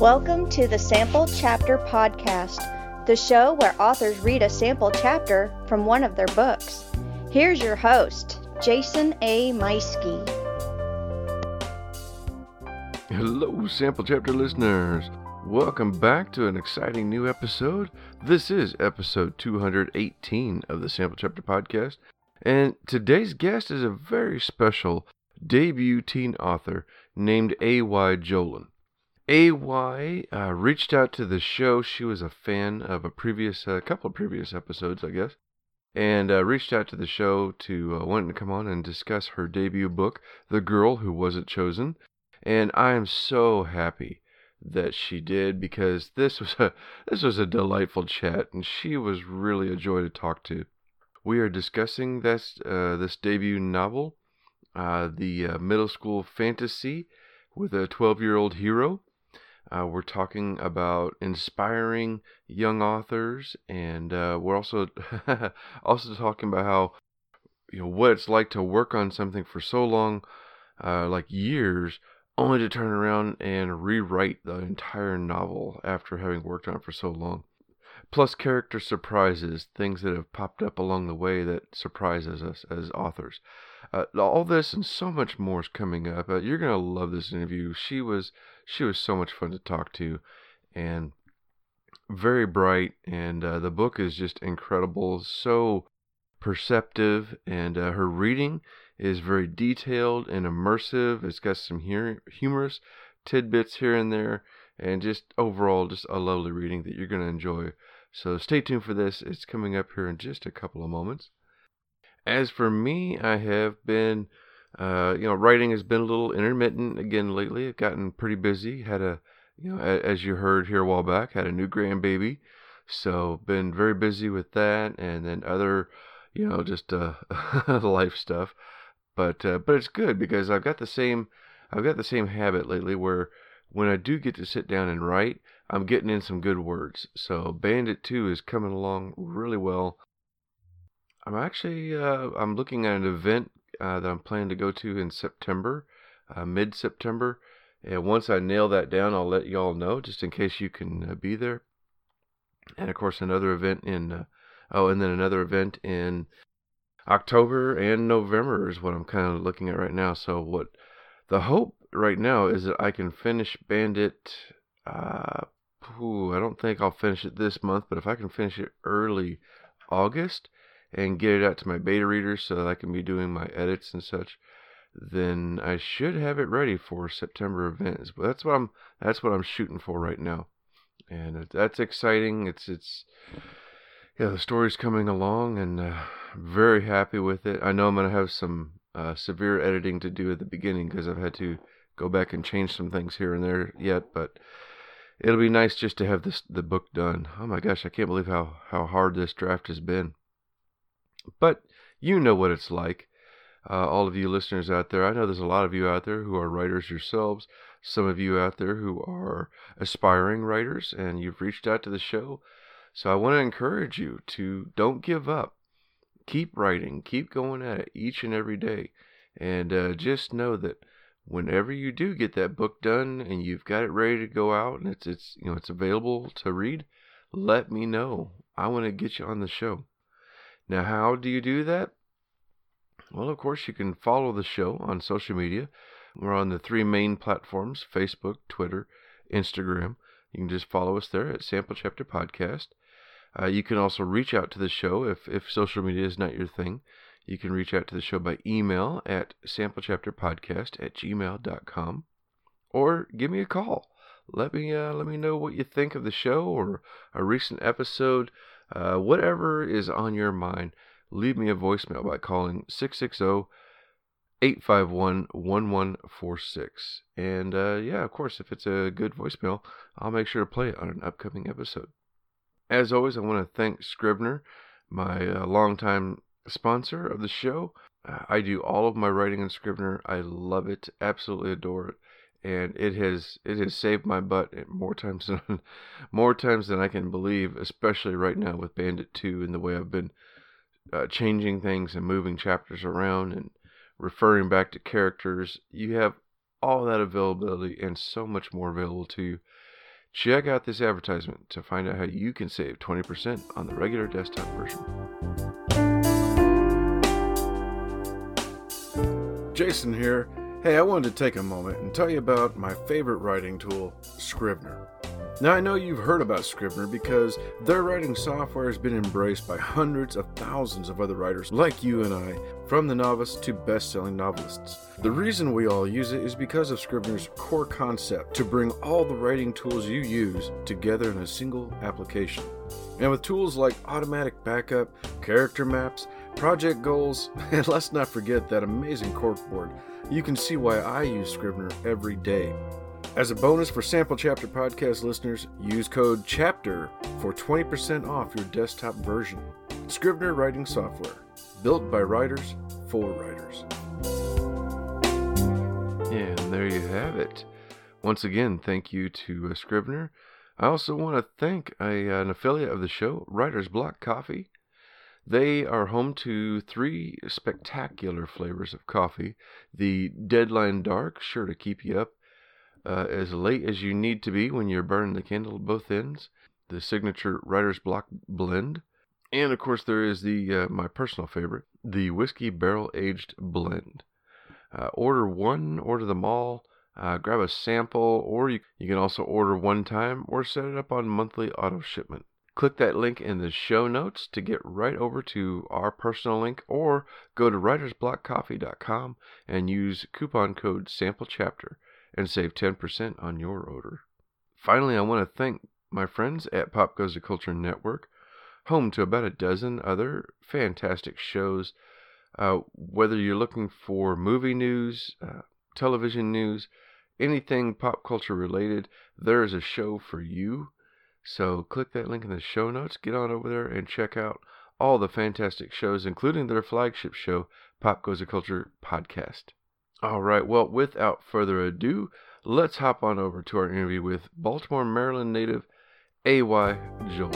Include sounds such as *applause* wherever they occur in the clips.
Welcome to the Sample Chapter Podcast, the show where authors read a sample chapter from one of their books. Here's your host, Jason A. Meiske. Hello, Sample Chapter listeners. Welcome back to an exciting new episode. This is episode 218 of the Sample Chapter Podcast. And today's guest is a very special debut teen author named A.Y. Johlin. AY uh, reached out to the show. She was a fan of a previous, a uh, couple of previous episodes, I guess, and uh, reached out to the show to uh, want to come on and discuss her debut book, The Girl Who Wasn't Chosen. And I am so happy that she did because this was a this was a delightful chat, and she was really a joy to talk to. We are discussing this uh, this debut novel, uh, the middle school fantasy with a 12 year old hero uh, we're talking about inspiring young authors, and uh, we're also *laughs* also talking about how you know what it's like to work on something for so long, uh, like years, only to turn around and rewrite the entire novel after having worked on it for so long. Plus, character surprises, things that have popped up along the way that surprises us as authors. Uh, all this and so much more is coming up. Uh, you're gonna love this interview. She was she was so much fun to talk to, and very bright. And uh, the book is just incredible. So perceptive, and uh, her reading is very detailed and immersive. It's got some humorous tidbits here and there, and just overall, just a lovely reading that you're gonna enjoy. So stay tuned for this. It's coming up here in just a couple of moments. As for me, I have been, uh, you know, writing has been a little intermittent again lately. I've gotten pretty busy. Had a, you know, as you heard here a while back, had a new grandbaby, so been very busy with that, and then other, you know, just uh, *laughs* life stuff. But uh, but it's good because I've got the same, I've got the same habit lately where when I do get to sit down and write, I'm getting in some good words. So Bandit 2 is coming along really well. I'm actually uh, I'm looking at an event uh, that I'm planning to go to in September, uh, mid September. And once I nail that down, I'll let y'all know, just in case you can uh, be there. And of course, another event in uh, oh, and then another event in October and November is what I'm kind of looking at right now. So what the hope right now is that I can finish Bandit. Uh, ooh, I don't think I'll finish it this month, but if I can finish it early August, and get it out to my beta readers so that I can be doing my edits and such, then I should have it ready for September events. But that's what I'm that's what I'm shooting for right now, and that's exciting. It's it's yeah, the story's coming along, and uh, very happy with it. I know I'm gonna have some uh, severe editing to do at the beginning because I've had to go back and change some things here and there yet, but it'll be nice just to have this the book done. Oh my gosh, I can't believe how how hard this draft has been. But you know what it's like. Uh, all of you listeners out there, I know there's a lot of you out there who are writers yourselves. Some of you out there who are aspiring writers, and you've reached out to the show. So I want to encourage you to don't give up. Keep writing, keep going at it each and every day, and uh, just know that whenever you do get that book done and you've got it ready to go out and it's it's you know it's available to read, let me know. I want to get you on the show. Now, how do you do that? Well, of course, you can follow the show on social media. We're on the three main platforms Facebook, Twitter, Instagram. You can just follow us there at Sample Chapter Podcast. Uh, you can also reach out to the show if, if social media is not your thing. You can reach out to the show by email at samplechapterpodcast at gmail.com or give me a call. Let me uh, let me know what you think of the show or a recent episode uh, whatever is on your mind, leave me a voicemail by calling 660 851 1146. And uh, yeah, of course, if it's a good voicemail, I'll make sure to play it on an upcoming episode. As always, I want to thank Scrivener, my uh, longtime sponsor of the show. I do all of my writing in Scrivener. I love it, absolutely adore it and it has it has saved my butt more times *laughs* than more times than I can believe, especially right now with Bandit 2 and the way I've been uh, changing things and moving chapters around and referring back to characters. You have all that availability and so much more available to you. Check out this advertisement to find out how you can save 20% on the regular desktop version. Jason here. Hey, I wanted to take a moment and tell you about my favorite writing tool, Scrivener. Now, I know you've heard about Scrivener because their writing software has been embraced by hundreds of thousands of other writers like you and I, from the novice to best selling novelists. The reason we all use it is because of Scrivener's core concept to bring all the writing tools you use together in a single application. And with tools like automatic backup, character maps, project goals, *laughs* and let's not forget that amazing corkboard, you can see why I use Scrivener every day. As a bonus for Sample Chapter podcast listeners, use code CHAPTER for 20% off your desktop version. Scrivener writing software, built by writers for writers. And there you have it. Once again, thank you to uh, Scrivener. I also want to thank a, an affiliate of the show, Writer's Block Coffee. They are home to three spectacular flavors of coffee. The Deadline Dark, sure to keep you up uh, as late as you need to be when you're burning the candle at both ends. The signature Writer's Block blend. And of course, there is the uh, my personal favorite, the whiskey barrel aged blend. Uh, order one, order them all, uh, grab a sample, or you, you can also order one time or set it up on monthly auto shipment. Click that link in the show notes to get right over to our personal link, or go to writersblockcoffee.com and use coupon code SAMPLECHAPTER and save 10% on your order. Finally, I want to thank my friends at Pop Goes the Culture Network, home to about a dozen other fantastic shows. Uh, whether you're looking for movie news, uh, television news, anything pop culture related, there is a show for you. So click that link in the show notes, get on over there and check out all the fantastic shows, including their flagship show, Pop Goes the Culture Podcast. All right, well, without further ado, let's hop on over to our interview with Baltimore, Maryland native A.Y. Joel.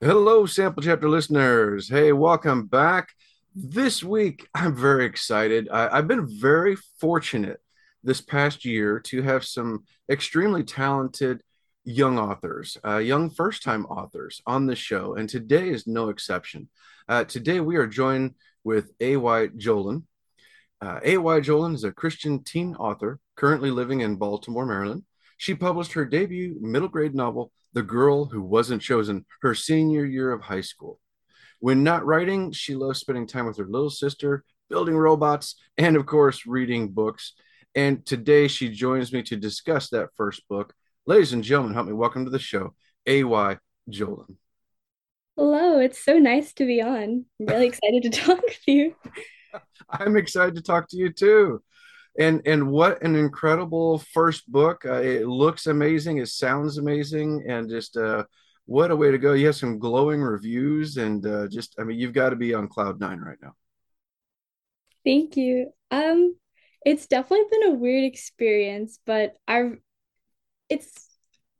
Hello, Sample Chapter listeners. Hey, welcome back. This week, *laughs* I'm very excited. I, have been very fortunate this past year to have some extremely talented young authors, uh, young first time authors on the show, and today is no exception. Uh, today we are joined with A.Y. Johlin. Uh, A.Y. Johlin is a Christian teen author currently living in Baltimore, Maryland. She published her debut middle grade novel, The Girl Who Wasn't Chosen, her senior year of high school. When not writing, she loves spending time with her little sister, building robots, and of course, reading books. And today she joins me to discuss that first book, Ladies and gentlemen, help me welcome to the show, A.Y. Johlin. Hello, it's so nice to be on. I'm really *laughs* excited to talk with you. I'm excited to talk to you too. And and what an incredible first book. Uh, it looks amazing, it sounds amazing, and just uh, what a way to go. You have some glowing reviews, and uh, just I mean, you've got to be on cloud nine right now. Thank you. Um, it's definitely been a weird experience, but I've it's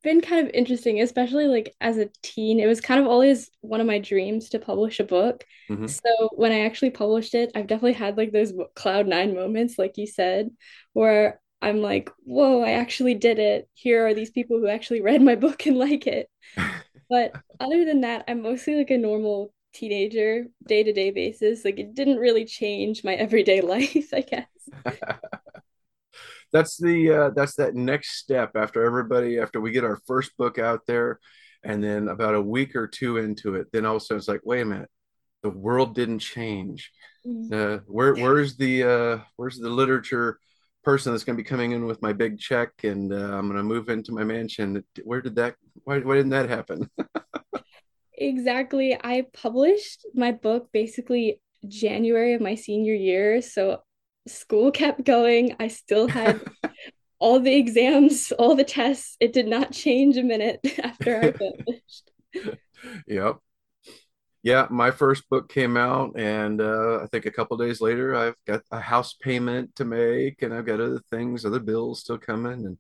been kind of interesting, especially like as a teen. It was kind of always one of my dreams to publish a book. Mm-hmm. So when I actually published it, I've definitely had like those cloud nine moments, like you said, where I'm like, whoa, I actually did it. Here are these people who actually read my book and like it. *laughs* but other than that, I'm mostly like a normal teenager, day to day basis. Like it didn't really change my *laughs* everyday life, I guess. *laughs* That's the uh, that's that next step after everybody after we get our first book out there and then about a week or two into it then all of a sudden it's like wait a minute the world didn't change. Uh, where where's the uh, where's the literature person that's going to be coming in with my big check and uh, i'm going to move into my mansion where did that why, why didn't that happen *laughs* exactly i published my book basically january of my senior year so school kept going. I still had *laughs* all the exams, all the tests. It did not change a minute *laughs* after I finished. yep. Yeah, my first book came out, and uh, I think a couple days later, I've got a house payment to make, and I've got other things, other bills still coming, and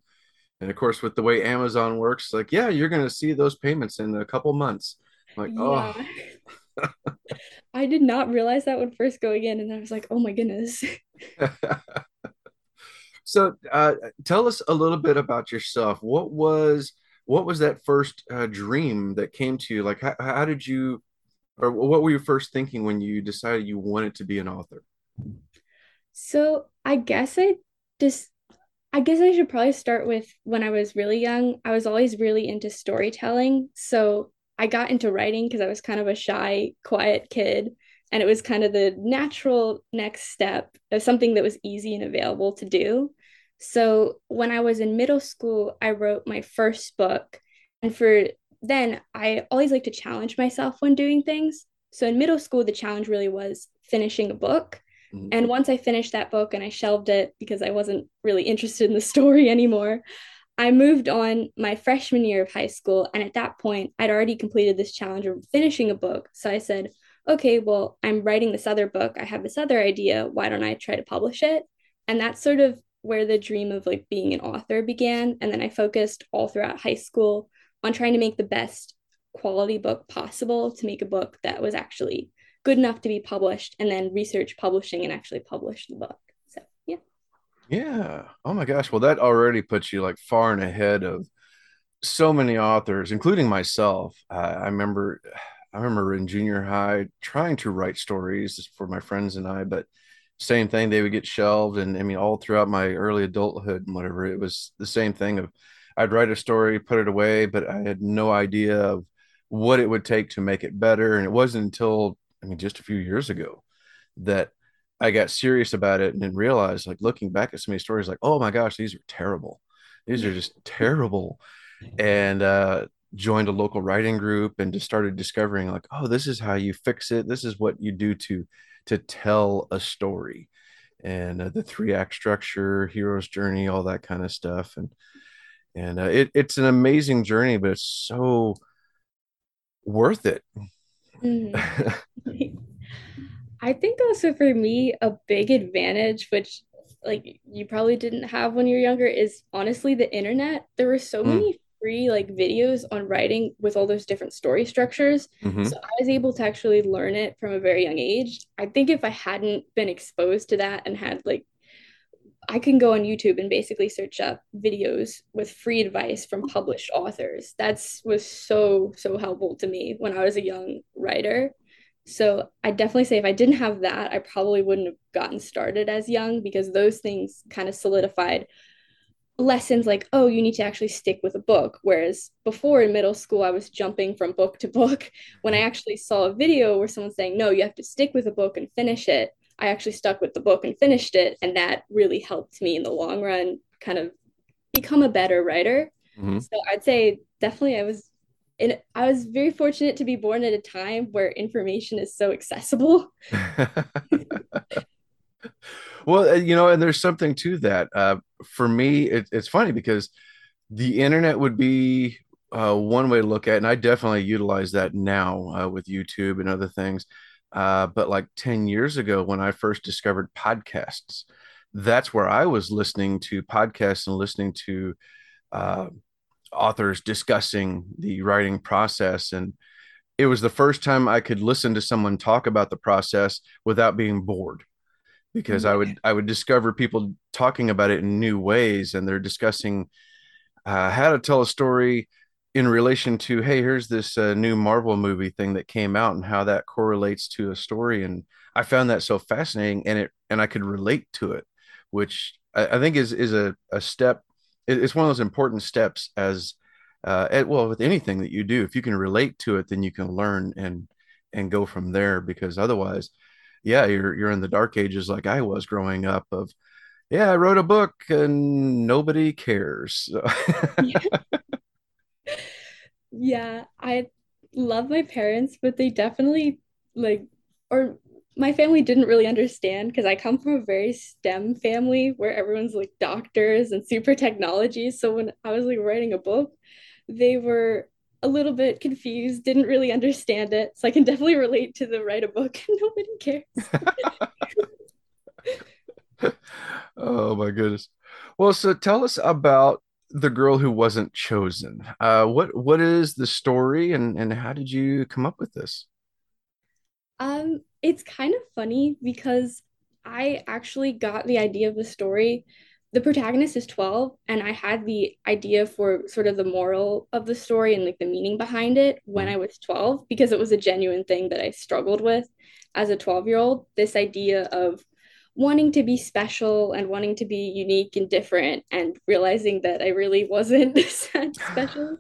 and of course, with the way Amazon works, like, yeah, you're going to see those payments in a couple months. I'm like, oh. I did not realize that when first going in, and I was like, oh my goodness. *laughs* so uh, tell us a little bit about yourself. What was what was that first uh, dream that came to you? Like, how, how did you, or what were you first thinking when you decided you wanted to be an author? So I guess I just I guess I should probably start with when I was really young. I was always really into storytelling. So I got into writing because I was kind of a shy, quiet kid. And it was kind of the natural next step of something that was easy and available to do. So when I was in middle school, I wrote my first book. And for then, I always like to challenge myself when doing things. So in middle school, the challenge really was finishing a book. Mm-hmm. And once I finished that book and I shelved it because I wasn't really interested in the *laughs* story anymore, I moved on my freshman year of high school. And at that point, I'd already completed this challenge of finishing a book. So I said, okay, well, I'm writing this other book. I have this other idea. Why don't I try to publish it? And that's sort of where the dream of like being an author began. And then I focused all throughout high school on trying to make the best quality book possible to make a book that was actually good enough to be published and then research publishing and actually publish the book. So, yeah. Yeah. Oh my gosh. Well, that already puts you like far and ahead of so many authors, including myself. Uh, I remember, I remember in junior high trying to write stories for my friends and I, but same thing. They would get shelved, and I mean, all throughout my early adulthood and whatever, it was the same thing. Of I'd write a story, put it away, but I had no idea of what it would take to make it better. And it wasn't until I mean, just a few years ago that I got serious about it and then realized, like looking back at some of these stories, like, oh my gosh, these are terrible. These are just terrible. *laughs* And uh, joined a local writing group and just started discovering, like, oh, this is how you fix it. This is what you do to to tell a story, and uh, the three act structure, hero's journey, all that kind of stuff. And and uh, it, it's an amazing journey, but it's so worth it. Mm-hmm. *laughs* *laughs* I think also for me, a big advantage, which like you probably didn't have when you were younger, is honestly the internet. There were so mm. many free like videos on writing with all those different story structures. Mm-hmm. So I was able to actually learn it from a very young age. I think if I hadn't been exposed to that and had like I can go on YouTube and basically search up videos with free advice from published authors. That's was so so helpful to me when I was a young writer. So I definitely say if I didn't have that, I probably wouldn't have gotten started as young because those things kind of solidified lessons like, oh, you need to actually stick with a book. Whereas before in middle school, I was jumping from book to book. When I actually saw a video where someone's saying, no, you have to stick with a book and finish it, I actually stuck with the book and finished it. And that really helped me in the long run kind of become a better writer. Mm-hmm. So I'd say definitely I was in I was very fortunate to be born at a time where information is so accessible. *laughs* *laughs* well, uh, you know, and there's something to that. Uh, for me, it, it's funny because the internet would be uh, one way to look at, it, and I definitely utilize that now uh, with YouTube and other things. Uh, but like 10 years ago, when I first discovered podcasts, that's where I was listening to podcasts and listening to uh, authors discussing the writing process. And it was the first time I could listen to someone talk about the process without being bored because mm-hmm. I would I would discover people talking about it in new ways and they're discussing uh, how to tell a story in relation to hey here's this uh, new marvel movie thing that came out and how that correlates to a story and i found that so fascinating and it and i could relate to it which i, I think is is a, a step it's one of those important steps as uh at, well with anything that you do if you can relate to it then you can learn and and go from there because otherwise yeah you're you're in the dark ages like i was growing up of yeah i wrote a book and nobody cares. *laughs* *laughs* Yeah, I love my parents, but they definitely like, or my family didn't really understand because I come from a very STEM family where everyone's like doctors and super technology. So when I was like writing a book, they were a little bit confused, didn't really understand it. So I can definitely relate to the write a book *laughs* and nobody cares. *laughs* oh my goodness. Well, so tell us about the girl who wasn't chosen. Uh, what what is the story, and and how did you come up with this? Um, it's kind of funny because I actually got the idea of the story. The protagonist is 12, and I had the idea for sort of the moral of the story and like the meaning behind it when I was 12 because it was a genuine thing that I struggled with as a 12 year old. This idea of wanting to be special and wanting to be unique and different and realizing that I really wasn't *laughs* that special.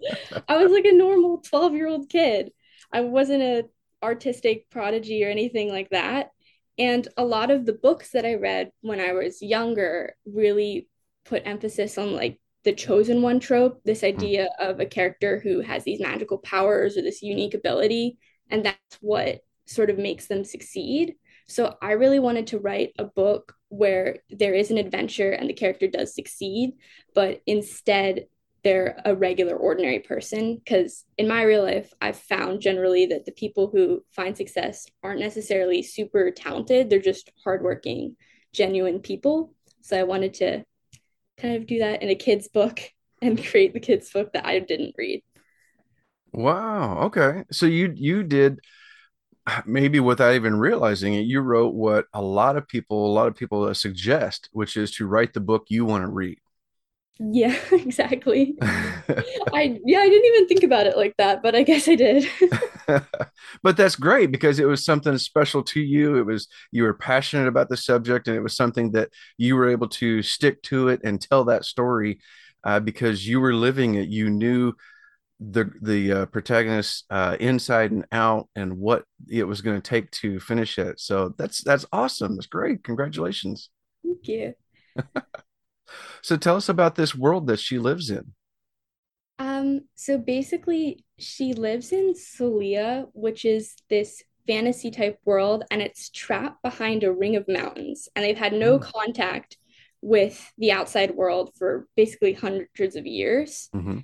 I was like a normal 12 year old kid. I wasn't a artistic prodigy or anything like that. And a lot of the books that I read when I was younger really put emphasis on like the chosen one trope, this hmm. idea of a character who has these magical powers or this unique ability. And that's what sort of makes them succeed. So I really wanted to write a book where there is an adventure and the character does succeed, but instead they're a regular, ordinary person. Because in my real life, I've found generally that the people who find success aren't necessarily super talented, they're just hardworking, genuine people. So I wanted to kind of do that in a kid's book *laughs* and create the kid's book that I didn't read. Wow. Okay. So you you did maybe without even realizing it, you wrote what a lot of people, a lot of people suggest, which is to write the book you want to read. Yeah, *laughs* exactly. *laughs* I yeah, I didn't even think about it like that, but I guess I did. *laughs* but that's great because it was something special to you. It was you were passionate about the subject, and it was something that you were able to stick to it and tell that story uh, because you were living it. You knew the the uh, protagonist uh, inside and out and what it was going to take to finish it. So that's that's awesome. That's great. Congratulations. Thank you. *laughs* so tell us about this world that she lives in. Um. So basically, she lives in Sellia, which is this fantasy type world, and it's trapped behind a ring of mountains, and they've had no mm. contact with the outside world for basically hundreds of years. Mm-hmm.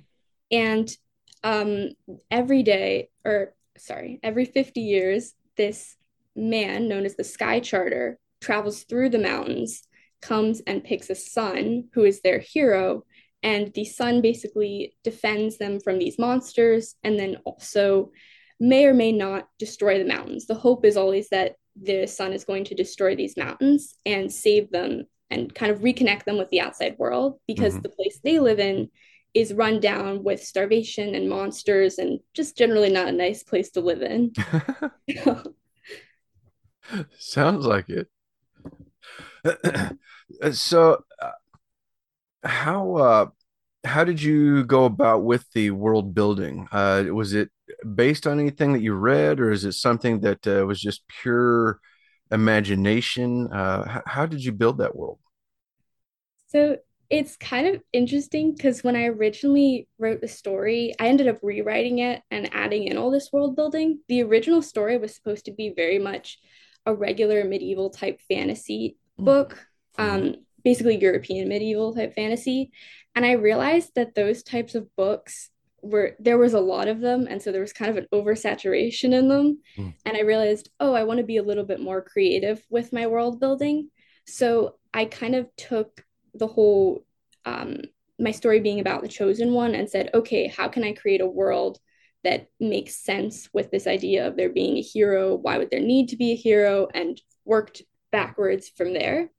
And um, every day, or sorry, every 50 years, this man known as the Sky Charter travels through the mountains, comes and picks a sun who is their hero. And the sun basically defends them from these monsters and then also may or may not destroy the mountains. The hope is always that the sun is going to destroy these mountains and save them and kind of reconnect them with the outside world because mm-hmm. the place they live in is run down with starvation and monsters and just generally not a nice place to live in. *laughs* *laughs* Sounds like it. *clears throat* so uh, how uh how did you go about with the world building? Uh was it based on anything that you read or is it something that uh, was just pure imagination? Uh how did you build that world? So it's kind of interesting because when I originally wrote the story, I ended up rewriting it and adding in all this world building. The original story was supposed to be very much a regular medieval type fantasy mm. book, um, basically European medieval type fantasy. And I realized that those types of books were there was a lot of them and so there was kind of an oversaturation in them mm. and i realized oh i want to be a little bit more creative with my world building so i kind of took the whole um, my story being about the chosen one and said, okay, how can I create a world that makes sense with this idea of there being a hero? Why would there need to be a hero? And worked backwards from there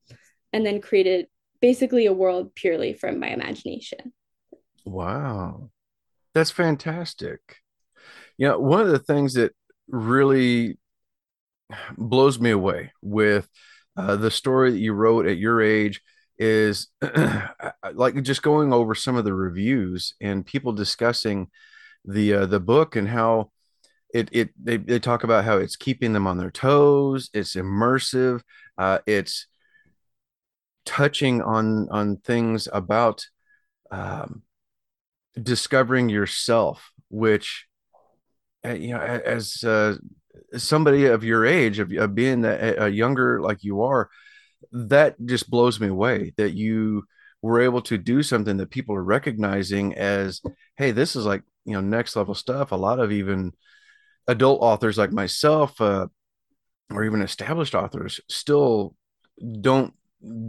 and then created basically a world purely from my imagination. Wow. That's fantastic. You know, one of the things that really blows me away with uh, the story that you wrote at your age is *clears throat* like just going over some of the reviews and people discussing the uh, the book and how it it they, they talk about how it's keeping them on their toes it's immersive uh, it's touching on on things about um, discovering yourself which uh, you know as uh, somebody of your age of, of being a, a younger like you are that just blows me away that you were able to do something that people are recognizing as hey this is like you know next level stuff a lot of even adult authors like myself uh, or even established authors still don't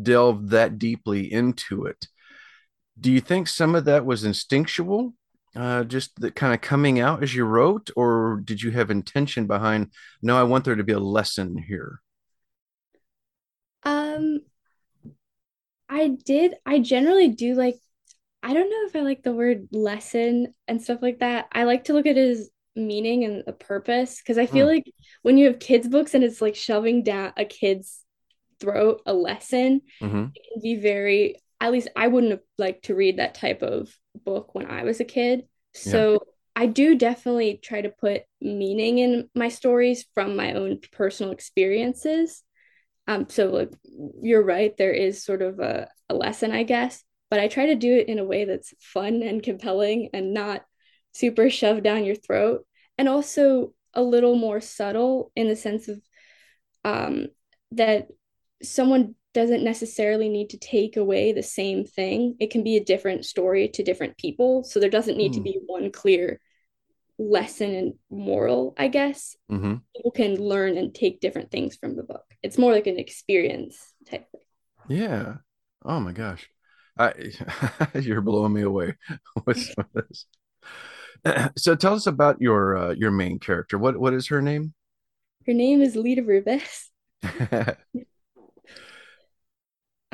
delve that deeply into it do you think some of that was instinctual uh, just the kind of coming out as you wrote, or did you have intention behind? No, I want there to be a lesson here. Um, I did. I generally do like. I don't know if I like the word lesson and stuff like that. I like to look at it as meaning and a purpose because I feel mm. like when you have kids books and it's like shoving down a kid's throat a lesson, mm-hmm. it can be very. At least I wouldn't have liked to read that type of book when I was a kid. So yeah. I do definitely try to put meaning in my stories from my own personal experiences. Um, so like you're right, there is sort of a, a lesson, I guess, but I try to do it in a way that's fun and compelling and not super shoved down your throat. And also a little more subtle in the sense of um, that someone doesn't necessarily need to take away the same thing. It can be a different story to different people. So there doesn't need mm. to hmm. be one clear lesson and moral, I guess. Mm-hmm. People can learn and take different things from the book. It's more like an experience type thing. Yeah. Oh my gosh. I, *laughs* you're blowing me away *laughs* with *laughs* some of this. *clears throat* So tell us about your uh, your main character. What what is her name? Her name is Lita Rubis.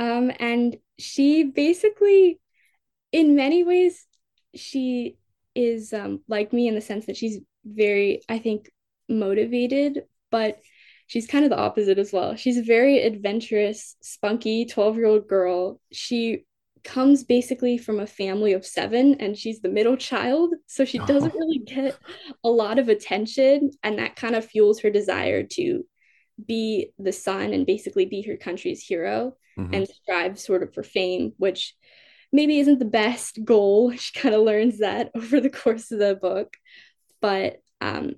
Um, and she basically, in many ways, she is um, like me in the sense that she's very, I think, motivated, but she's kind of the opposite as well. She's a very adventurous, spunky 12 year old girl. She comes basically from a family of seven and she's the middle child. So she doesn't really get a lot of attention. And that kind of fuels her desire to be the son and basically be her country's hero mm-hmm. and strive sort of for fame, which maybe isn't the best goal. *laughs* She kind of learns that *laughs* over the course of the book. But um,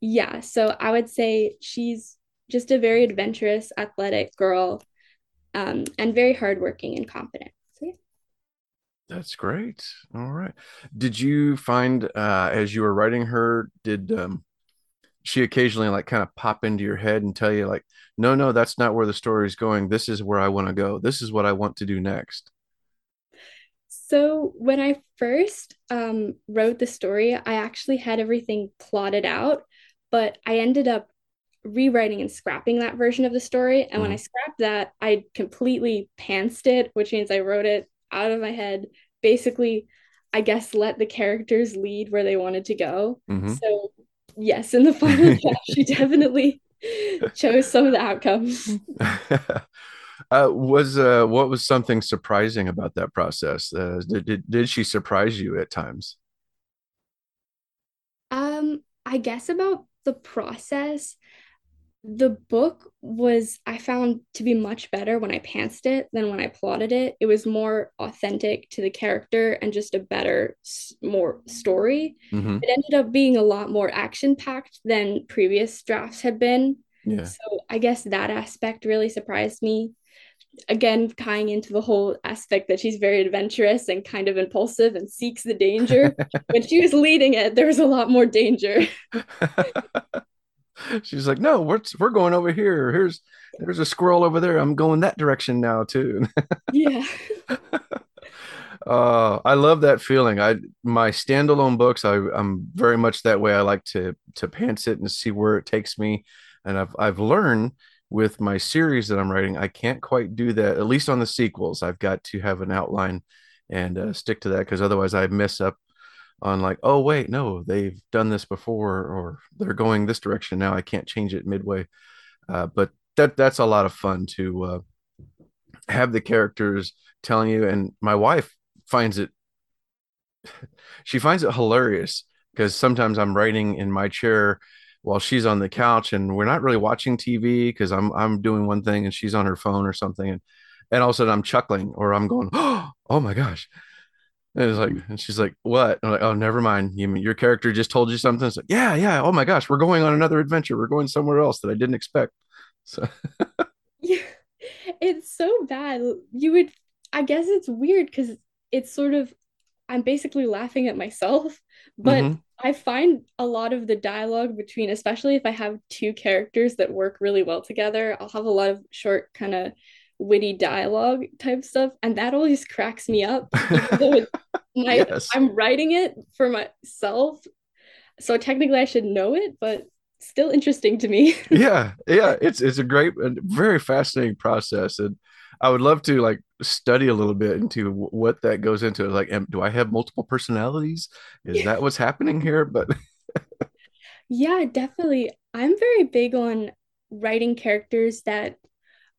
yeah, so I would say she's just a very adventurous, athletic girl um, and very hardworking and confident. So, yeah. That's great. All right. Did you find uh, as you were writing her, did um, she occasionally like kind of pop into your head and tell you like no no that's not where the story is going this is where i want to go this is what i want to do next so when i first um, wrote the story i actually had everything plotted out but i ended up rewriting and scrapping that version of the story and mm-hmm. when i scrapped that i completely pantsed it which means i wrote it out of my head basically i guess let the characters lead where they wanted to go mm-hmm. so yes, in the final draft, she *laughs* definitely chose some of the outcomes. *laughs* Uh, was uh, what was something surprising about that process? Uh, did, did did she surprise you at times? Um, I guess about the process the book was I found to be much better when I pantsed it than when I plotted it. It was more authentic to the character and just a better, more story. Mm-hmm. It ended up being a lot more action packed than previous drafts had been. Yeah. So I guess that aspect really surprised me. Again, tying into the whole aspect that she's very adventurous and kind of impulsive and seeks the danger. *laughs* when she was leading it, there was a lot more danger. *laughs* *laughs* she's like, no, we're we're going over here. Here's there's a squirrel over there. I'm going that direction now too. yeah. uh, I love that feeling. I my standalone books, I, I'm very much that way. I like to to pants it and see where it takes me. And I've I've learned with my series that I'm writing, I can't quite do that. At least on the sequels, I've got to have an outline and uh, stick to that because otherwise I mess up on like, oh wait, no, they've done this before, or they're going this direction now. I can't change it midway. Uh, but that that's a lot of fun to uh, have the characters telling you. And my wife finds it. *sighs* She finds it hilarious because sometimes I'm writing in my chair while she's on the couch, and we're not really watching TV because I'm I'm doing one thing and she's on her phone or something, and and all of a sudden I'm chuckling or I'm going, *gasps* oh my gosh, and it's like, and she's like, "What?" I'm like, "Oh, never mind. You mean your character just told you something?" It's like, "Yeah, yeah. Oh my gosh, we're going on another adventure. We're going somewhere else that I didn't expect." So, *laughs* yeah, it's so bad. You would, I guess, it's weird because it's sort of, I'm basically laughing at myself, *laughs* but mm-hmm. I find a lot of the dialogue between, especially if I have two characters that work really well together, I'll have a lot of short kind of witty dialogue type stuff and that always cracks me up even though it *laughs* my Yes. I'm writing it for myself. So technically I should know it, but still interesting to me. *laughs* yeah yeah it's it's a great and very fascinating process and i would love to like study a little bit into what that goes into like am, do i have multiple personalities is that what's happening here but Yeah, definitely. I'm very big on writing characters that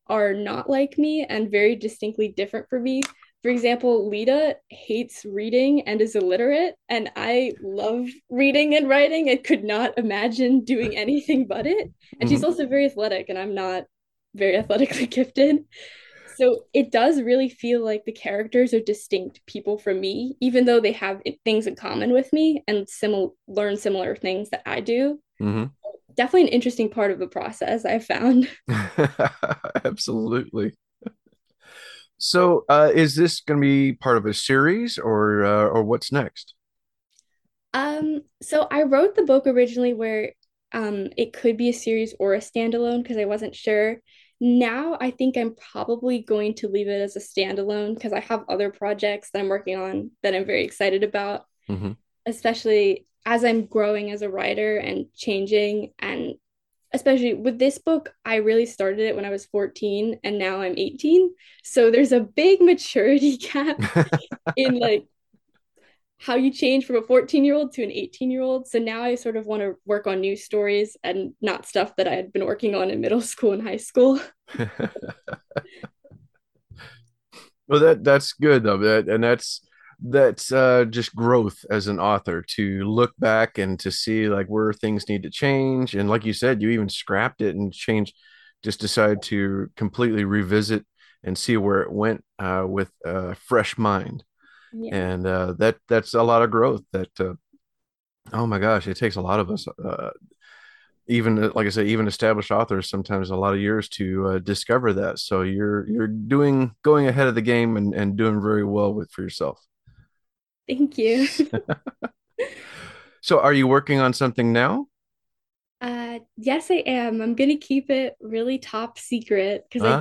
are not like me and very distinctly different from me. For example, Lita hates reading and is illiterate, and I love reading and writing and could not imagine doing anything but it. And she's Mhm. also very athletic, and I'm not very athletically *laughs* gifted. So it does really feel like the characters are distinct people from me, even though they have things in common with me and similar learn similar things that I do. Mhm. Definitely an interesting part of the process I found. *laughs* *laughs* absolutely so uh is this going to be part of a series or uh, or what's next Um, so I wrote the book originally where um it could be a series or a standalone because I wasn't sure. Now I think I'm probably going to leave it as a standalone because I have other projects that I'm working on that I'm very excited about. Mhm. especially as I'm growing as a writer and changing and especially with this book, I really started it when I was 14 and now I'm 18. So there's a big *laughs* maturity gap *laughs* in like how you change from a 14 year old to an 18 year old. So now I sort of want to work on new stories and not stuff that I had been working on in middle *laughs* school and high school. *laughs* Well, that that's good though. That and that's that's uh, just growth as an author to look back and to see like where things need to change. And like you said, you even scrapped it and changed, just decided to completely revisit and see where it went uh, with a fresh mind. Yeah. And uh, that that's a lot of growth. That uh, oh my gosh, it takes a lot of us. Uh, even uh, like I said, even established authors sometimes a lot of years to uh, discover that. So you're you're doing going ahead of the game and, and doing very well with for yourself. Thank you. *laughs* So are you working on something now? Uh, yes, I am. I'm gonna keep it really top secret because I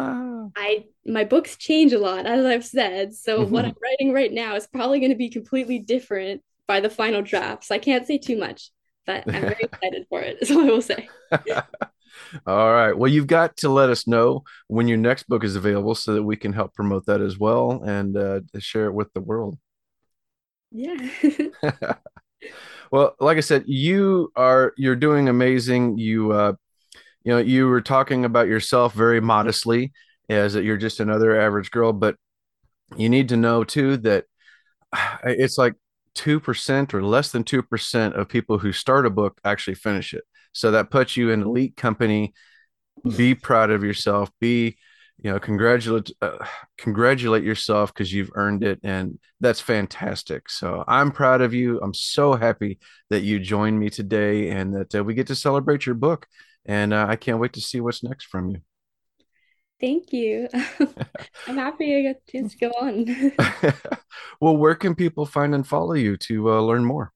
I my books change a lot, as I've said. So *laughs* what Mhm. I'm writing right now is probably going to be completely different by the final draft. So I can't say too much, but I'm very *laughs* excited for it, is all I will say. *laughs* all right. Well, you've got to let us know when your next book is available so that we can help promote that as well and uh, share it with the world. Yeah. Well, like I said, you are you're doing amazing. You uh you know, you were talking about yourself very modestly as that you're just another average girl, but you need to know too that *sighs* it's like 2% or less than 2% of people who start a book actually finish it. So that puts you in elite company. Be *laughs* proud of yourself. Be, you know, congratulate uh, congratulate yourself because you've earned it and that's fantastic. So I'm proud of you. I'm so happy that you joined me today and that uh, we get to celebrate your book and uh, I can't wait to see what's next from you. Thank you. *laughs* I'm happy I got a chance to go on. *laughs* well, where can people find and follow you to uh, learn more?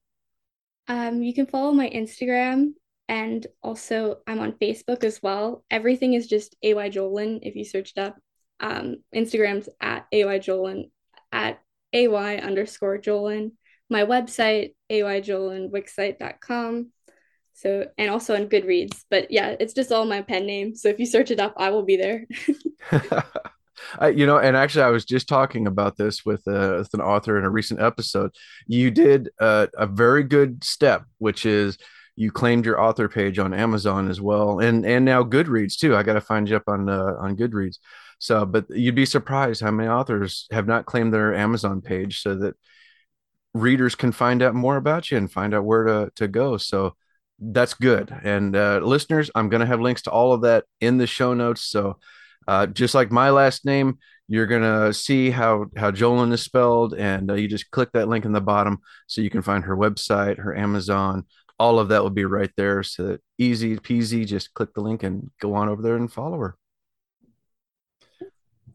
Um, you can follow my Instagram and also I'm on Facebook as well. Everything is just AY Johlin if you searched up. Um, Instagram's at AY Johlin at AY underscore Johlin. My website, ayjolinwixsite.com. So, and also on Goodreads. But yeah, it's just all my pen name. So if you search it up, I will be there. *laughs* *laughs* I, you know, and actually, I was just talking about this with, uh, with an author in a recent episode. You did uh, a very good step, which is you claimed your author page on Amazon as well, and and now Goodreads too. I got to find you up on uh, on Goodreads. So, but you'd be surprised how many authors have not claimed their Amazon page, so that readers can find out more about you and find out where to to go. So that's good. And uh, listeners, I'm going to have links to all of that in the show notes. So uh, just like my last name, you're gonna see how how Johlin is spelled, and uh, you just click that link in the bottom so you can find her website, her Amazon, all of that will be right there. So easy peasy, just click the link and go on over there and follow her.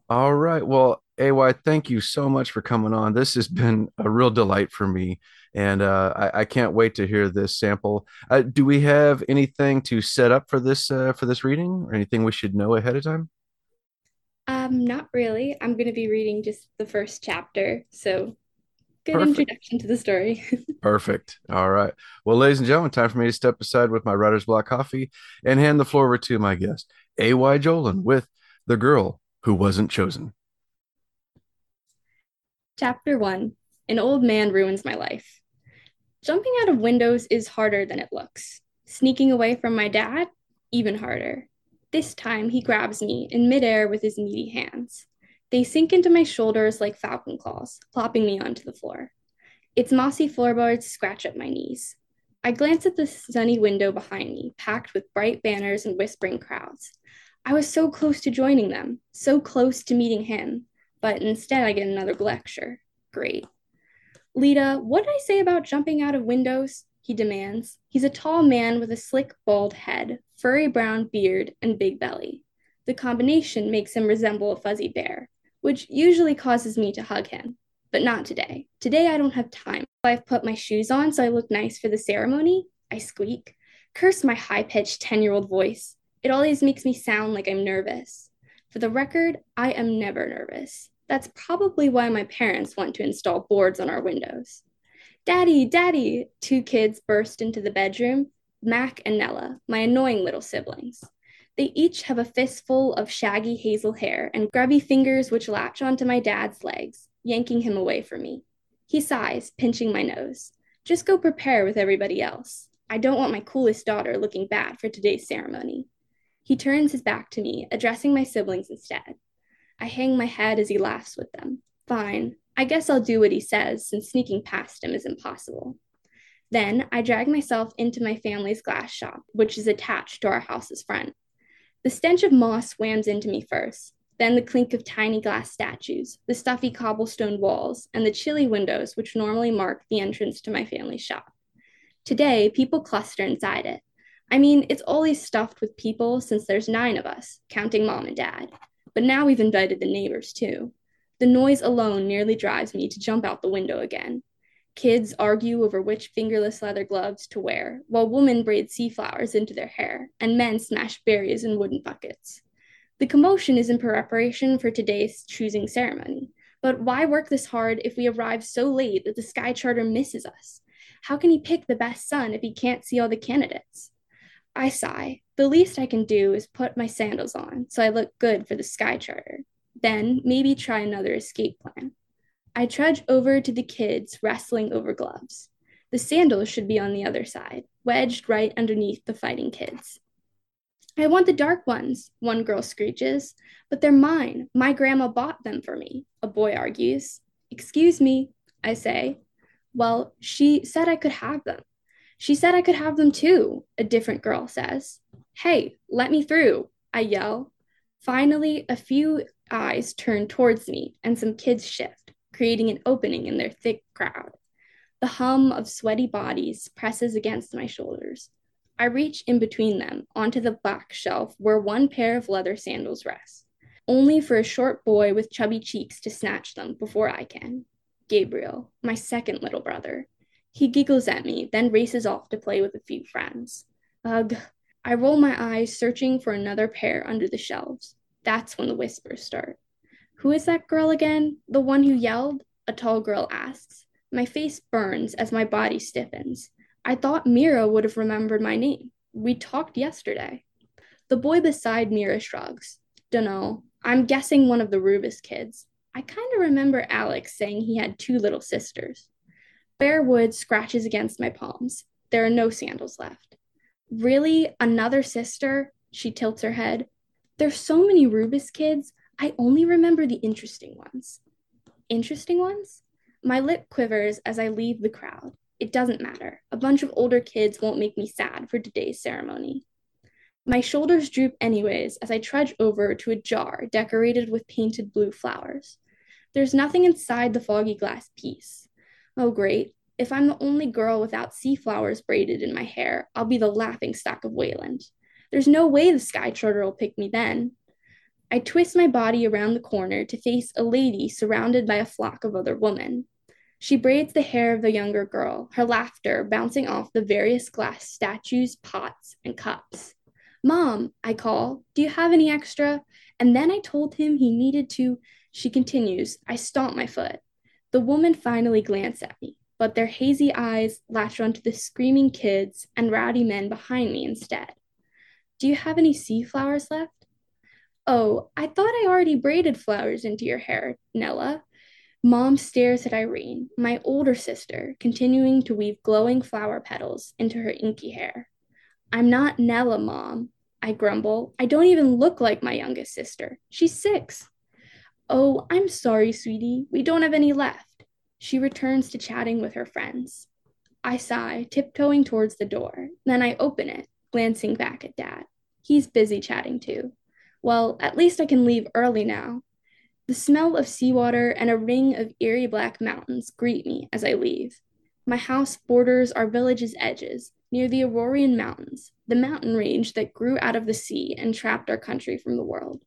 All right. Well, AY, thank you so much for coming on. This has been a real delight for me, and uh, I, I, can't wait to hear this sample. Uh, do we have anything to set up for this uh, for this reading, or anything we should know ahead of time? Um, not really. I'm going to be reading just the first chapter. So good Perfect. introduction to the story. *laughs* Perfect. All right. Well, ladies and gentlemen, time for me to step aside with my writer's block coffee and hand the floor over to my guest, A.Y. Johlin, with The Girl Who Wasn't Chosen. Chapter 1 An Old Man Ruins My Life. Jumping out of windows is harder than it looks. Sneaking away from my dad, even harder. This time he grabs me in midair with his meaty hands. They sink into my shoulders like falcon claws, plopping me onto the floor. Its mossy floorboards scratch at my knees. I glance at the sunny window behind me, packed with bright banners and whispering crowds. I was so close to joining them, so close to meeting him, but instead I get another lecture. Great. Lita, what did I say about jumping out of windows? He demands. He's a tall man with a slick, bald head, furry brown beard, and big belly. The combination makes him resemble a fuzzy bear, which usually causes me to hug him. But not today. Today I don't have time. I've put my shoes on so I look nice for the ceremony. I squeak. Curse my high pitched 10 year old voice. It always makes me sound like I'm nervous. For the record, I am never nervous. That's probably why my parents want to install boards on our windows. Daddy, Daddy! Two kids burst into the bedroom Mac and Nella, my annoying little siblings. They each have a fistful of shaggy hazel hair and grubby fingers which latch onto my dad's legs, yanking him away from me. He sighs, pinching my nose. Just go prepare with everybody else. I don't want my coolest daughter looking bad for today's ceremony. He turns his back to me, addressing my siblings instead. I hang my head as he laughs with them. Fine, I guess I'll do what he says, since sneaking past him is impossible. Then I drag myself into my family's glass shop, which is attached to our house's front. The stench of moss swams into me first, then the clink of tiny glass statues, the stuffy cobblestone walls, and the chilly windows which normally mark the entrance to my family's shop. Today, people cluster inside it. I mean, it's always stuffed with people since there's nine of us, counting mom and dad. But now we've invited the neighbors too. The noise alone nearly drives me to jump out the window again. Kids argue over which fingerless leather gloves to wear, while women braid sea flowers into their hair, and men smash berries in wooden buckets. The commotion is in preparation for today's choosing ceremony. But why work this hard if we arrive so late that the Sky Charter misses us? How can he pick the best son if he can't see all the candidates? I sigh. The least I can do is put my sandals on so I look good for the Sky Charter. Then maybe try another escape plan. I trudge over to the kids wrestling over gloves. The sandals should be on the other side, wedged right underneath the fighting kids. I want the dark ones, one girl screeches. But they're mine. My grandma bought them for me, a boy argues. Excuse me, I say. Well, she said I could have them. She said I could have them too, a different girl says. Hey, let me through, I yell. Finally, a few eyes turn towards me and some kids shift creating an opening in their thick crowd. The hum of sweaty bodies presses against my shoulders. I reach in between them onto the black shelf where one pair of leather sandals rests, only for a short boy with chubby cheeks to snatch them before I can. Gabriel, my second little brother. He giggles at me, then races off to play with a few friends. Ugh. I roll my eyes, searching for another pair under the shelves. That's when the whispers start. Who is that girl again? The one who yelled? A tall girl asks. My face burns as my body stiffens. I thought Mira would have remembered my name. We talked yesterday. The boy beside Mira shrugs. Dunno. I'm guessing one of the Rubus kids. I kind of remember Alex saying he had two little sisters. Bare wood scratches against my palms. There are no sandals left. Really? Another sister? She tilts her head. There's so many Rubus kids. I only remember the interesting ones. Interesting ones? My lip quivers as I leave the crowd. It doesn't matter. A bunch of older kids won't make me sad for today's ceremony. My shoulders droop anyways as I trudge over to a jar decorated with painted blue flowers. There's nothing inside the foggy glass piece. Oh, great. If I'm the only girl without sea flowers braided in my hair, I'll be the laughing stock of Wayland. There's no way the Sky Charter will pick me then. I twist my body around the corner to face a lady surrounded by a flock of other women. She braids the hair of the younger girl, her laughter bouncing off the various glass statues, pots, and cups. Mom, I call, do you have any extra? And then I told him he needed to. She continues, I stomp my foot. The woman finally glanced at me, but their hazy eyes latched onto the screaming kids and rowdy men behind me instead. Do you have any sea flowers left? Oh, I thought I already braided flowers into your hair, Nella. Mom stares at Irene, my older sister, continuing to weave glowing flower petals into her inky hair. I'm not Nella, Mom, I grumble. I don't even look like my youngest sister. She's six. Oh, I'm sorry, sweetie. We don't have any left. She returns to chatting with her friends. I sigh, tiptoeing towards the door. Then I open it, glancing back at Dad. He's busy chatting too. Well, at least I can leave early now. The smell of seawater and a ring of eerie black mountains greet me as I leave. My house borders our village's edges, near the Aurorian Mountains, the mountain range that grew out of the sea and trapped our country from the world.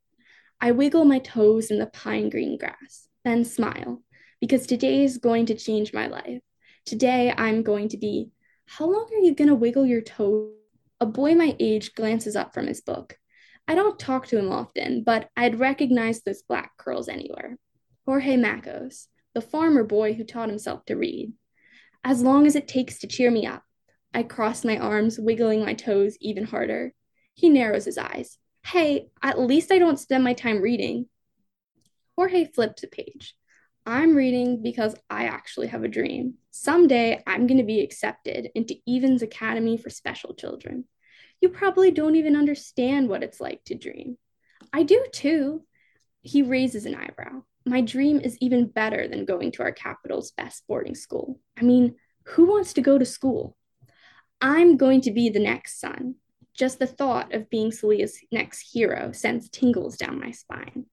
I wiggle my toes in the pine green grass, then smile, because today is going to change my life. Today I'm going to be, how long are you going to wiggle your toes? A boy my age glances up from his book. I don't talk to him often, but I'd recognize those black curls anywhere. Jorge Macos, the farmer boy who taught himself to read. As long as it takes to cheer me up. I cross my arms, wiggling my toes even harder. He narrows his eyes. Hey, at least I don't spend my time reading. Jorge flips a page. I'm reading because I actually have a dream. Someday I'm going to be accepted into Evans Academy for Special Children you probably don't even understand what it's like to dream. I do too. He raises an eyebrow. My dream is even better than going to our capital's best boarding school. I mean, who wants to go to school? I'm going to be the next son. Just the thought of being Solia's next hero sends tingles down my spine.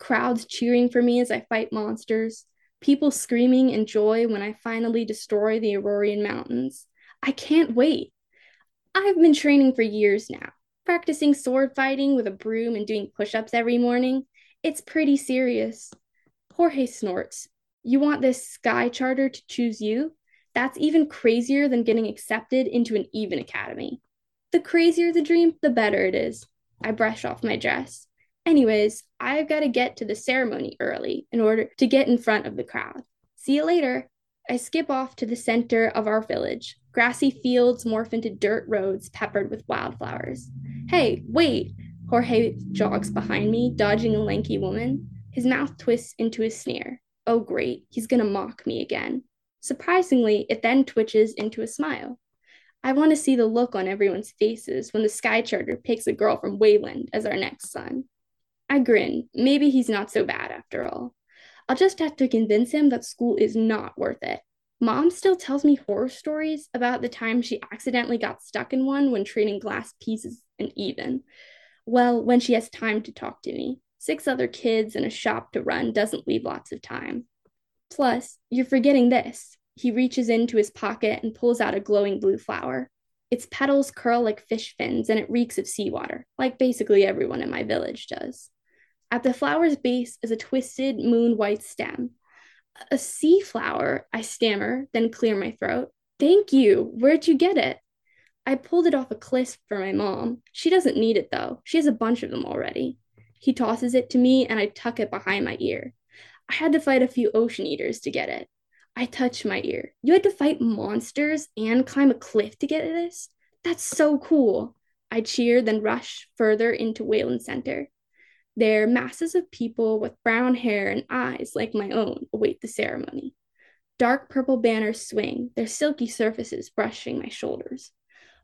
Crowds cheering for me as I fight monsters, people screaming in joy when I finally destroy the Aurorian Mountains. I can't wait. I've been training for years now, practicing sword fighting with a broom and doing push ups every morning. It's pretty serious. Jorge snorts. You want this sky charter to choose you? That's even crazier than getting accepted into an even academy. The crazier the dream, the better it is. I brush off my dress. Anyways, I've got to get to the ceremony early in order to get in front of the crowd. See you later. I skip off to the center of our village. Grassy fields morph into dirt roads peppered with wildflowers. Hey, wait! Jorge jogs behind me, dodging a lanky woman. His mouth twists into a sneer. Oh, great, he's gonna mock me again. Surprisingly, it then twitches into a smile. I want to see the look on everyone's faces when the Sky Charter picks a girl from Wayland as our next son. I grin. Maybe he's not so bad after all. I'll just have to convince him that school is not worth it. Mom still tells me horror stories about the time she accidentally got stuck in one when trading glass pieces and even. Well, when she has time to talk to me. Six other kids and a shop to run doesn't leave lots of time. Plus, you're forgetting this. He reaches into his pocket and pulls out a glowing blue flower. Its petals curl like fish fins and it reeks of seawater, like basically everyone in my village does. At the flower's base is a twisted moon white stem. A sea flower, I stammer, then clear my throat. Thank you. Where'd you get it? I pulled it off a cliff for my mom. She doesn't need it though. She has a bunch of them already. He tosses it to me and I tuck it behind my ear. I had to fight a few ocean eaters to get it. I touch my ear. You had to fight monsters and climb a cliff to get this? That's so cool. I cheer, then rush further into Wayland Center. There, masses of people with brown hair and eyes like my own await the ceremony. Dark purple banners swing, their silky surfaces brushing my shoulders.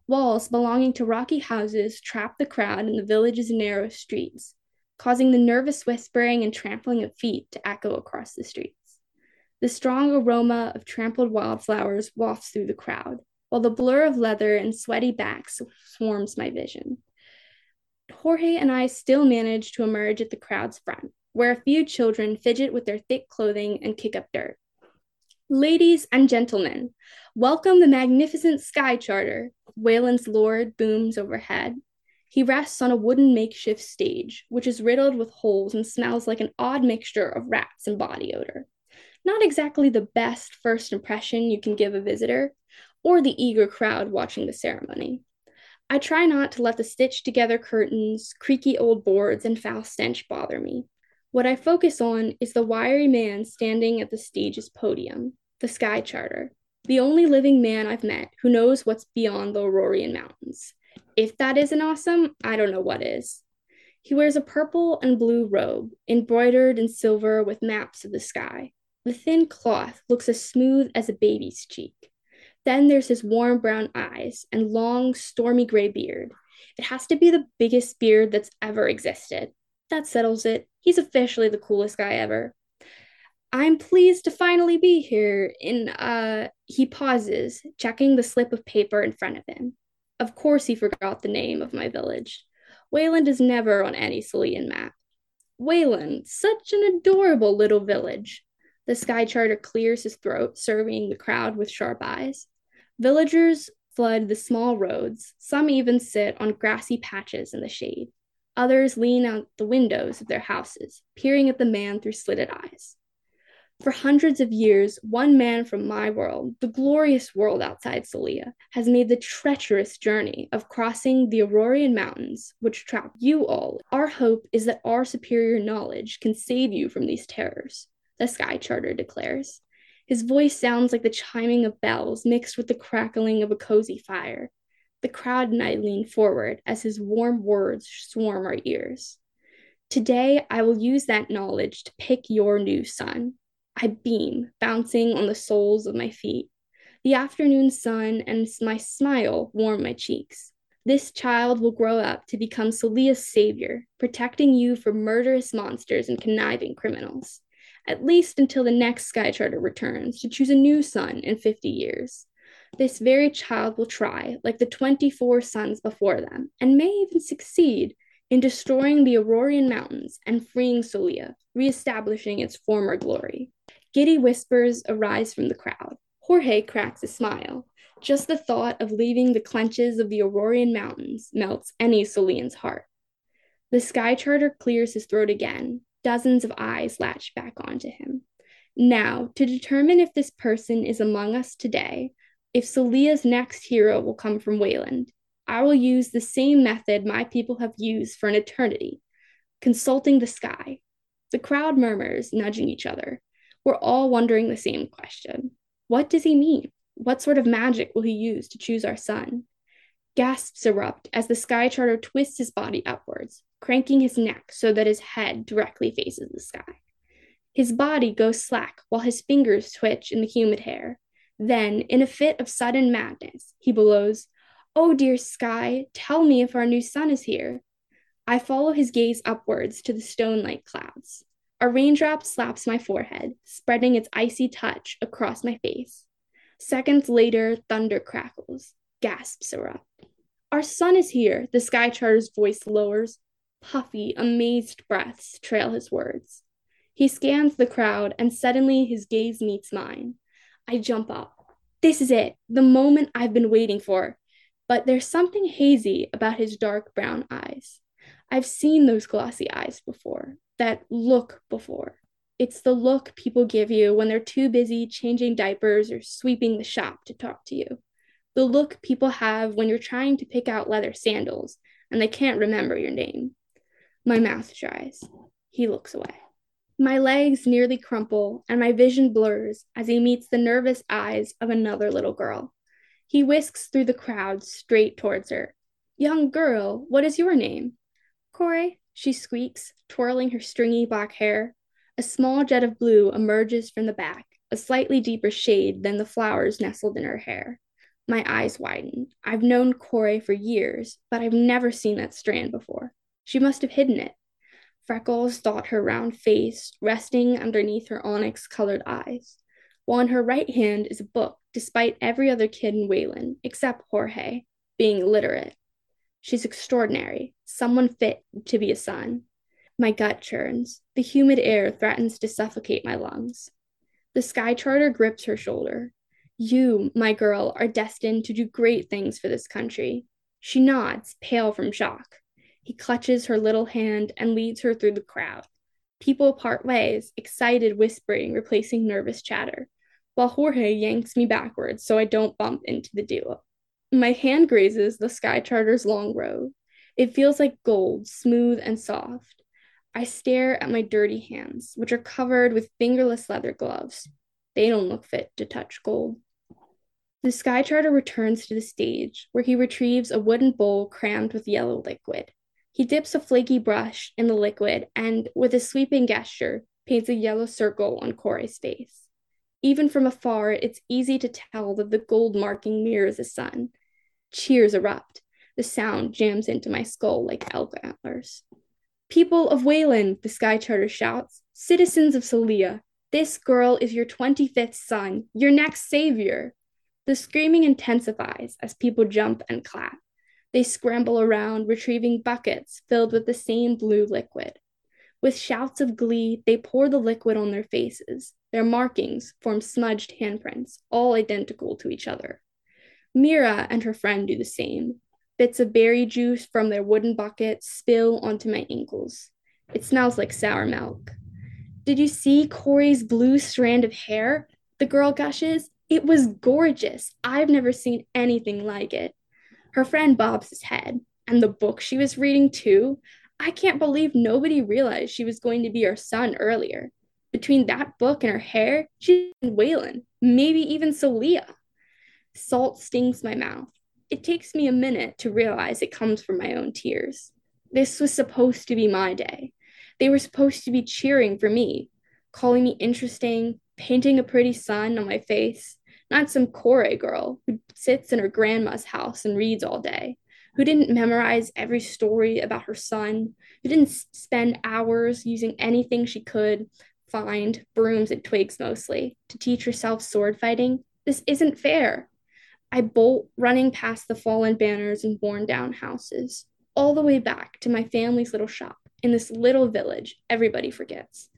Walls belonging to rocky houses trap the crowd in the village's narrow streets, causing the nervous whispering and trampling of feet to echo across the streets. The strong aroma of trampled wildflowers wafts through the crowd, while the blur of leather and sweaty backs swarms my vision. Jorge and I still manage to emerge at the crowd's front, where a few children fidget with their thick clothing and kick up dirt. Ladies and gentlemen, welcome the magnificent Sky Charter. Wayland's lord booms overhead. He rests on a wooden makeshift stage, which is riddled with holes and smells like an odd mixture of rats and body odor. Not exactly the best first impression you can give a visitor, or the eager crowd watching the ceremony. I try not to let the stitched together curtains, creaky old boards, and foul stench bother me. What I focus on is the wiry man standing at the stage's podium, the Sky Charter, the only living man I've met who knows what's beyond the Aurorian Mountains. If that isn't awesome, I don't know what is. He wears a purple and blue robe, embroidered in silver with maps of the sky. The thin cloth looks as smooth as a baby's cheek. Then there's his warm brown eyes and long, stormy gray beard. It has to be the biggest beard that's ever existed. That settles it. He's officially the coolest guy ever. I'm pleased to finally be here. In uh he pauses, checking the slip of paper in front of him. Of course he forgot the name of my village. Wayland is never on any Solian map. Wayland, such an adorable little village. The Sky Charter clears his throat, surveying the crowd with sharp eyes. Villagers flood the small roads. Some even sit on grassy patches in the shade. Others lean out the windows of their houses, peering at the man through slitted eyes. For hundreds of years, one man from my world, the glorious world outside Solia, has made the treacherous journey of crossing the Aurorian Mountains, which trap you all. Our hope is that our superior knowledge can save you from these terrors, the Sky Charter declares. His voice sounds like the chiming of bells mixed with the crackling of a cozy fire. The crowd and I lean forward as his warm words swarm our ears. Today, I will use that knowledge to pick your new son. I beam, bouncing on the soles of my feet. The afternoon sun and my smile warm my cheeks. This child will grow up to become Solia's savior, protecting you from murderous monsters and conniving criminals, at least until the next Sky Charter returns to choose a new sun in 50 years. This very child will try, like the 24 sons before them, and may even succeed in destroying the Aurorian Mountains and freeing Solia, reestablishing its former glory. Giddy whispers arise from the crowd. Jorge cracks a smile. Just the thought of leaving the clenches of the Aurorian Mountains melts any Solian's heart. The Sky Charter clears his throat again. Dozens of eyes latch back onto him. Now, to determine if this person is among us today, if Solia's next hero will come from Wayland, I will use the same method my people have used for an eternity consulting the sky. The crowd murmurs, nudging each other. We're all wondering the same question What does he mean? What sort of magic will he use to choose our son? Gasps erupt as the Sky Charter twists his body upwards, cranking his neck so that his head directly faces the sky. His body goes slack while his fingers twitch in the humid hair. Then, in a fit of sudden madness, he bellows, Oh, dear sky, tell me if our new sun is here. I follow his gaze upwards to the stone like clouds. A raindrop slaps my forehead, spreading its icy touch across my face. Seconds later, thunder crackles, gasps erupt. Our sun is here, the Sky Charter's voice lowers. Puffy, amazed breaths trail his words. He scans the crowd, and suddenly his gaze meets mine. I jump up. This is it, the moment I've been waiting for. But there's something hazy about his dark brown eyes. I've seen those glossy eyes before, that look before. It's the look people give you when they're too busy changing diapers or sweeping the shop to talk to you. The look people have when you're trying to pick out leather sandals and they can't remember your name. My mouth dries. He looks away. My legs nearly crumple and my vision blurs as he meets the nervous eyes of another little girl. He whisks through the crowd straight towards her. Young girl, what is your name? Corey, she squeaks, twirling her stringy black hair. A small jet of blue emerges from the back, a slightly deeper shade than the flowers nestled in her hair. My eyes widen. I've known Corey for years, but I've never seen that strand before. She must have hidden it. Freckles dot her round face, resting underneath her onyx colored eyes, while in her right hand is a book, despite every other kid in Wayland, except Jorge, being illiterate. She's extraordinary, someone fit to be a son. My gut churns. The humid air threatens to suffocate my lungs. The Sky Charter grips her shoulder. You, my girl, are destined to do great things for this country. She nods, pale from shock. He clutches her little hand and leads her through the crowd. People part ways, excited whispering replacing nervous chatter, while Jorge yanks me backwards so I don't bump into the duo. My hand grazes the Sky Charter's long robe. It feels like gold, smooth and soft. I stare at my dirty hands, which are covered with fingerless leather gloves. They don't look fit to touch gold. The Sky Charter returns to the stage, where he retrieves a wooden bowl crammed with yellow liquid. He dips a flaky brush in the liquid and, with a sweeping gesture, paints a yellow circle on Corey's face. Even from afar, it's easy to tell that the gold marking mirrors the sun. Cheers erupt. The sound jams into my skull like elk antlers. People of Wayland, the Sky Charter shouts, citizens of Solia, this girl is your 25th son, your next savior. The screaming intensifies as people jump and clap. They scramble around, retrieving buckets filled with the same blue liquid. With shouts of glee, they pour the liquid on their faces. Their markings form smudged handprints, all identical to each other. Mira and her friend do the same. Bits of berry juice from their wooden bucket spill onto my ankles. It smells like sour milk. Did you see Corey's blue strand of hair? The girl gushes. It was gorgeous. I've never seen anything like it. Her friend bobs head. And the book she was reading, too? I can't believe nobody realized she was going to be our son earlier. Between that book and her hair, she's Wayland, maybe even Solia. Salt stings my mouth. It takes me a minute to realize it comes from my own tears. This was supposed to be my day. They were supposed to be cheering for me, calling me interesting, painting a pretty sun on my face, not some Corey girl who sits in her grandma's house and reads all day, who didn't memorize every story about her son, who didn't spend hours using anything she could find, brooms and twigs mostly, to teach herself sword fighting. This isn't fair. I bolt, running past the fallen banners and worn down houses, all the way back to my family's little shop in this little village everybody forgets.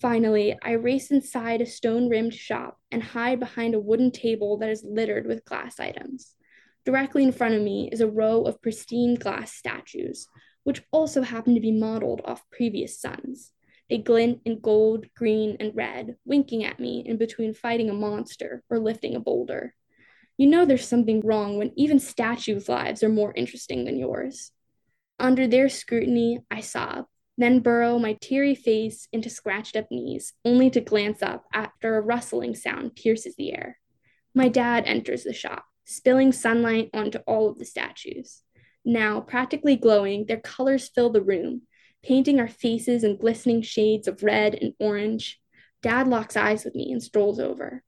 Finally, I race inside a stone rimmed shop and hide behind a wooden table that is littered with glass items. Directly in front of me is a row of pristine glass statues, which also happen to be modeled off previous suns. They glint in gold, green, and red, winking at me in between fighting a monster or lifting a boulder. You know there's something wrong when even statues' lives are more interesting than yours. Under their scrutiny, I sob, then burrow my teary face into scratched up knees, only to glance up after a rustling sound pierces the air. My dad enters the shop, spilling sunlight onto all of the statues. Now, practically glowing, their colors fill the room, painting our faces in glistening shades of red and orange. Dad locks eyes with me and strolls over.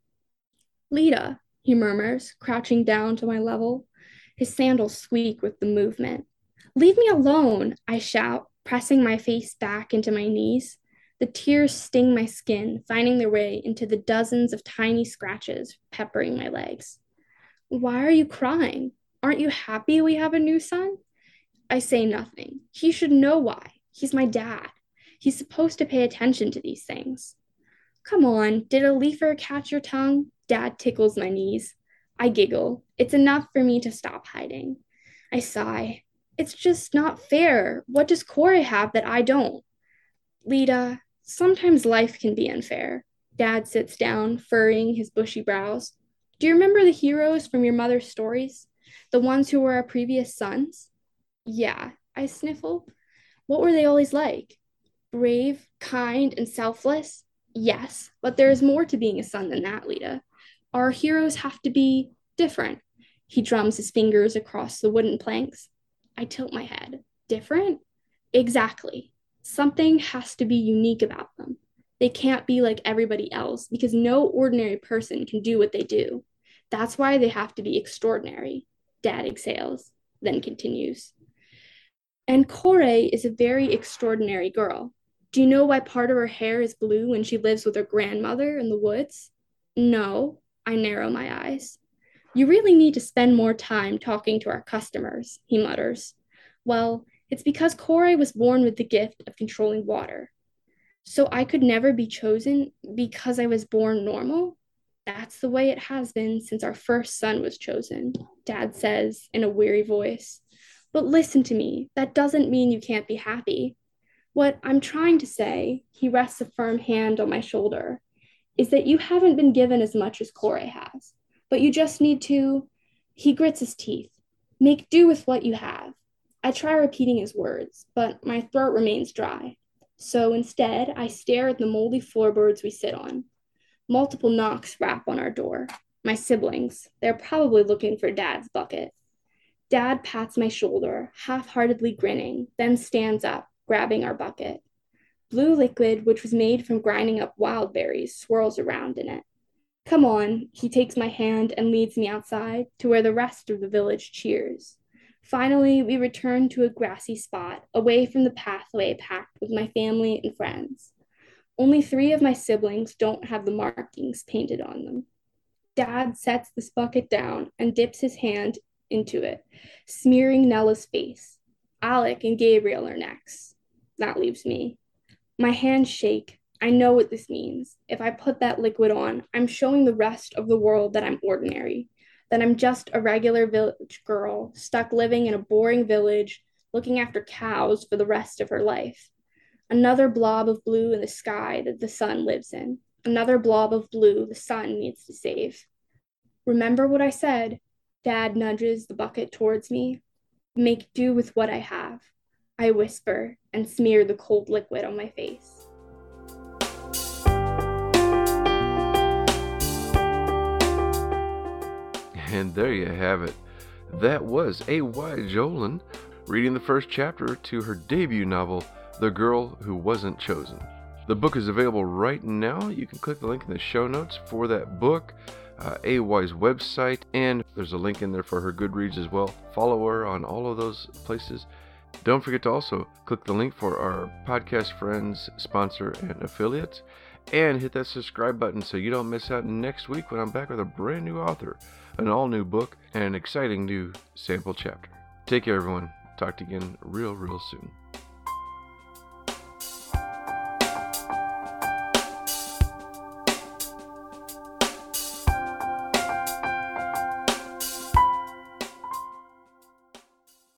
Lita, he murmurs, crouching down to my level. His sandals squeak with the movement. Leave me alone, I shout, pressing my face back into my knees. The tears sting my skin, finding their way into the dozens of tiny scratches peppering my legs. Why are you crying? Aren't you happy we have a new son? I say nothing. He should know why. He's my dad. He's supposed to pay attention to these things. Come on, did a leafer catch your tongue? Dad tickles my knees. I giggle. It's enough for me to stop hiding. I sigh. It's just not fair. What does Corey have that I don't? Lita, sometimes life can be unfair. Dad sits down, furrowing his bushy brows. Do you remember the heroes from your mother's stories? The ones who were our previous sons? Yeah, I sniffle. What were they always like? Brave, kind, and selfless? Yes, but there is more to being a son than that, Lita. Our heroes have to be different. He drums his fingers across the wooden planks. I tilt my head. Different? Exactly. Something has to be unique about them. They can't be like everybody else because no ordinary person can do what they do. That's why they have to be extraordinary. Dad exhales, then continues. And Corey is a very extraordinary girl. Do you know why part of her hair is blue when she lives with her grandmother in the woods? No, I narrow my eyes. You really need to spend more time talking to our customers, he mutters. Well, it's because Corey was born with the gift of controlling water. So I could never be chosen because I was born normal? That's the way it has been since our first son was chosen, Dad says in a weary voice. But listen to me, that doesn't mean you can't be happy. What I'm trying to say, he rests a firm hand on my shoulder, is that you haven't been given as much as Corey has, but you just need to, he grits his teeth, make do with what you have. I try repeating his words, but my throat remains dry. So instead, I stare at the moldy floorboards we sit on. Multiple knocks rap on our door. My siblings, they're probably looking for Dad's bucket. Dad pats my shoulder, half heartedly grinning, then stands up, grabbing our bucket. Blue liquid, which was made from grinding up wild berries, swirls around in it. Come on, he takes my hand and leads me outside to where the rest of the village cheers. Finally, we return to a grassy spot, away from the pathway packed with my family and friends. Only three of my siblings don't have the markings painted on them. Dad sets this bucket down and dips his hand into it, smearing Nella's face. Alec and Gabriel are next. That leaves me. My hands shake. I know what this means. If I put that liquid on, I'm showing the rest of the world that I'm ordinary, that I'm just a regular village girl stuck living in a boring village, looking after cows for the rest of her life. Another blob of blue in the sky that the sun lives in. Another blob of blue the sun needs to save. Remember what I said? Dad nudges the bucket towards me. Make do with what I have. I whisper and smear the cold liquid on my face. And there you have it. That was A.Y. Johlin reading the first chapter to her debut novel, The Girl Who Wasn't Chosen. The book is available right now. You can click the link in the show notes for that book, uh, AY's website, and there's a link in there for her Goodreads as well. Follow her on all of those places. Don't forget to also click the link for our podcast friends, sponsor, and affiliates, and hit that subscribe button so you don't miss out next week when I'm back with a brand new author, an all new book, and an exciting new sample chapter. Take care, everyone. Talk to you again real, real soon.